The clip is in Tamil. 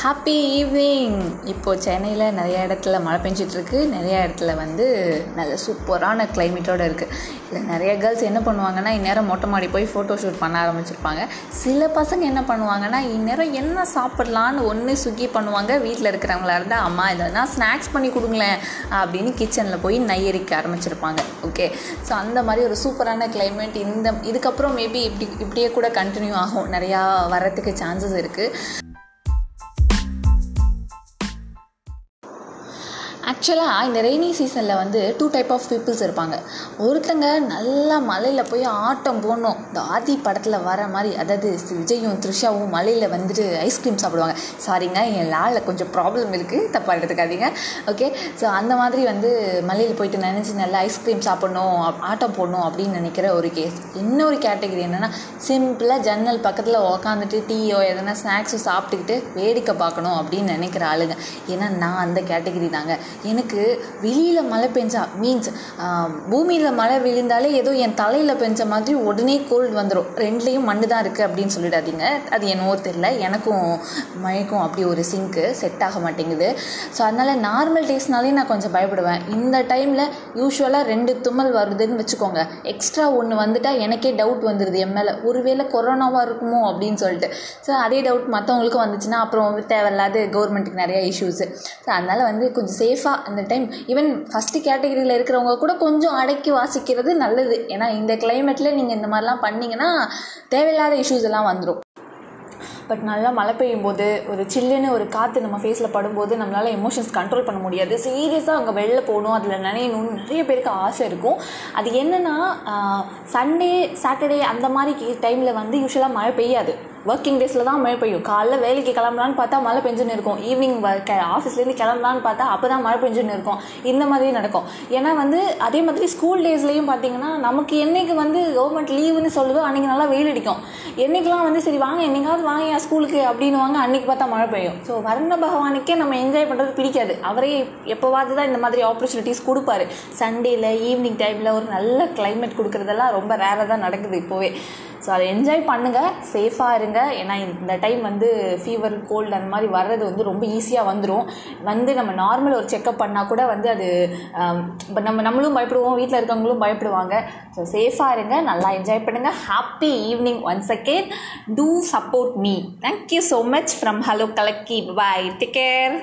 ஹாப்பி ஈவினிங் இப்போது சென்னையில் நிறைய இடத்துல மழை பெஞ்சிட்ருக்கு. நிறைய இடத்துல வந்து நல்ல சூப்பரான கிளைமேட்டோடு இருக்குது இல்லை நிறைய கேர்ள்ஸ் என்ன பண்ணுவாங்கன்னா இந்நேரம் மொட்டை மாடி போய் ஃபோட்டோ ஷூட் பண்ண ஆரம்பிச்சிருப்பாங்க. சில பசங்க என்ன பண்ணுவாங்கன்னா இந்நேரம் என்ன சாப்பிட்லான்னு ஒன்று சுக்கி பண்ணுவாங்க. வீட்டில் இருக்கிறவங்களா இருந்தால் அம்மா இதனா ஸ்நாக்ஸ் பண்ணி கொடுங்களேன் அப்படின்னு கிச்சனில் போய் நையரிக்க ஆரம்பிச்சிருப்பாங்க. ஓகே ஸோ அந்த மாதிரி ஒரு சூப்பரான கிளைமேட் இந்த இதுக்கப்புறம் மேபி இப்படி இப்படியே கூட கண்டினியூ ஆகும். நிறையா வரத்துக்கு சான்சஸ் இருக்குது ஆக்சுவலாக இந்த ரெய்னி சீசனில் வந்து டூ டைப் ஆஃப் பீப்புள்ஸ் இருப்பாங்க. ஒருத்தங்க நல்லா மலையில் போய் ஆட்டம் போடணும். இந்த ஆதி படத்தில் வர மாதிரி அதாவது விஜயும் த்ரிஷாவும் மலையில் வந்துட்டு ஐஸ்கிரீம் சாப்பிடுவாங்க. சாரிங்க என் லாலில் கொஞ்சம் ப்ராப்ளம் இருக்குது தப்பாக எடுத்துக்காதீங்க. ஓகே ஸோ அந்த மாதிரி வந்து மலையில் போயிட்டு நினச்சி நல்லா ஐஸ்கிரீம் சாப்பிடணும் ஆட்டம் போடணும் அப்படின்னு நினைக்கிற ஒரு கேஸ் இன்னொரு கேட்டகரி என்னென்னா சிம்பிளாக ஜன்னல் பக்கத்தில் உக்காந்துட்டு டீயோ எதனா ஸ்நாக்ஸோ சாப்பிட்டுக்கிட்டு வேடிக்கை பார்க்கணும் அப்படின்னு நினைக்கிற ஆளுங்க. ஏன்னா நான் அந்த கேட்டகரி தாங்க. எனக்கு வெளியில் மழை பெஞ்சா மீன்ஸ் பூமியில் மழை விழுந்தாலே ஏதோ என் தலையில் பெஞ்ச மாதிரி உடனே கோல்டு வந்துடும் ரெண்டுலேயும் மண்ணு தான் இருக்குது அப்படின்னு சொல்லிடாதீங்க. அது என்னவோ தெரில எனக்கும் மழைக்கும் அப்படி ஒரு சிங்க்கு செட் ஆக மாட்டேங்குது. ஸோ அதனால் நார்மல் டேஸ்னாலே நான் கொஞ்சம் பயப்படுவேன். இந்த டைமில் யூஸ்வலாக ரெண்டு தும்மல் வருதுன்னு வச்சுக்கோங்க. எக்ஸ்ட்ரா ஒன்று வந்துட்டால் எனக்கே டவுட் வந்துடுது என் மேலே. ஒருவேளை கொரோனாவாக இருக்குமோ அப்படின்னு சொல்லிட்டு. ஸோ அதே டவுட் மற்றவங்களுக்கும் வந்துச்சுன்னா அப்புறம் தேவையில்லாத கவர்மெண்ட்டுக்கு நிறையா இஷ்யூஸு ஸோ அதனால் வந்து கொஞ்சம் சேஃபாக அந்த டைம் ஈவன் ஃபஸ்ட்டு கேட்டகரியில் இருக்கிறவங்க கூட கொஞ்சம் அடக்கி வாசிக்கிறது நல்லது. ஏன்னா இந்த கிளைமேட்டில் நீங்கள் இந்த மாதிரிலாம் பண்ணிங்கன்னா தேவையில்லாத இஷ்யூஸ் எல்லாம் வந்துடும் பட் நல்லா மழை பெய்யும் போது ஒரு சில்லுன்னு ஒரு காற்று நம்ம ஃபேஸில் படும்போது நம்மளால் எமோஷன்ஸ் கண்ட்ரோல் பண்ண முடியாது. சீரியஸாக அங்கே வெளில போகணும் அதில் நினையணும்னு நிறைய பேருக்கு ஆசை இருக்கும். அது என்னென்னா சண்டே சாட்டர்டே அந்த மாதிரி டைமில் வந்து யூஸ்வலாக மழை பெய்யாது. ஒர்க்கிங் டேஸில் தான் மழை பெய்யும். காலைல வேலைக்கு கிளம்பலான்னு பார்த்தா மழை பெஞ்சுன்னு இருக்கும். ஈவினிங் ஆஃபீஸ்லேருந்து கிளம்பலான்னு பார்த்தா அப்போ தான் மழை பெஞ்சுன்னு இருக்கும். இந்த மாதிரி நடக்கும். ஏன்னா வந்து அதே மாதிரி ஸ்கூல் டேஸ்லேயும் பார்த்தீங்கன்னா நமக்கு என்றைக்கு வந்து கவர்மெண்ட் லீவுன்னு சொல்லுதோ அன்றைக்கி நல்லா வெயில் அடிக்கும். என்றைக்கெலாம் வந்து சரி வாங்க என்னைக்காவது வாங்க என் ஸ்கூலுக்கு அப்படின்னு வாங்க அன்றைக்கி பார்த்தா மழை பெய்யும். ஸோ வர்ண பகவானுக்கே நம்ம என்ஜாய் பண்ணுறது பிடிக்காது. அவரே எப்போவாது தான் இந்த மாதிரி ஆப்பர்ச்சுனிட்டிஸ் கொடுப்பாரு. சண்டேல ஈவினிங் டைமில் ஒரு நல்ல கிளைமேட் கொடுக்குறதெல்லாம் ரொம்ப ரேராக தான் நடக்குது இப்போவே. ஸோ அதை என்ஜாய் பண்ணுங்கள் சேஃபாக இருங்க. ஏன்னா இந்த டைம் வந்து ஃபீவர் கோல்டு அந்த மாதிரி வர்றது வந்து ரொம்ப ஈஸியாக வந்துடும் வந்து நம்ம நார்மல் ஒரு செக்கப் பண்ணால் கூட வந்து அது இப்போ நம்ம நம்மளும் பயப்படுவோம் வீட்டில் இருக்கவங்களும் பயப்படுவாங்க. ஸோ சேஃபாக இருங்க நல்லா என்ஜாய் பண்ணுங்கள் happy evening once again to support me thank you so much from hello கலக்கி பாய் டேக் கேர்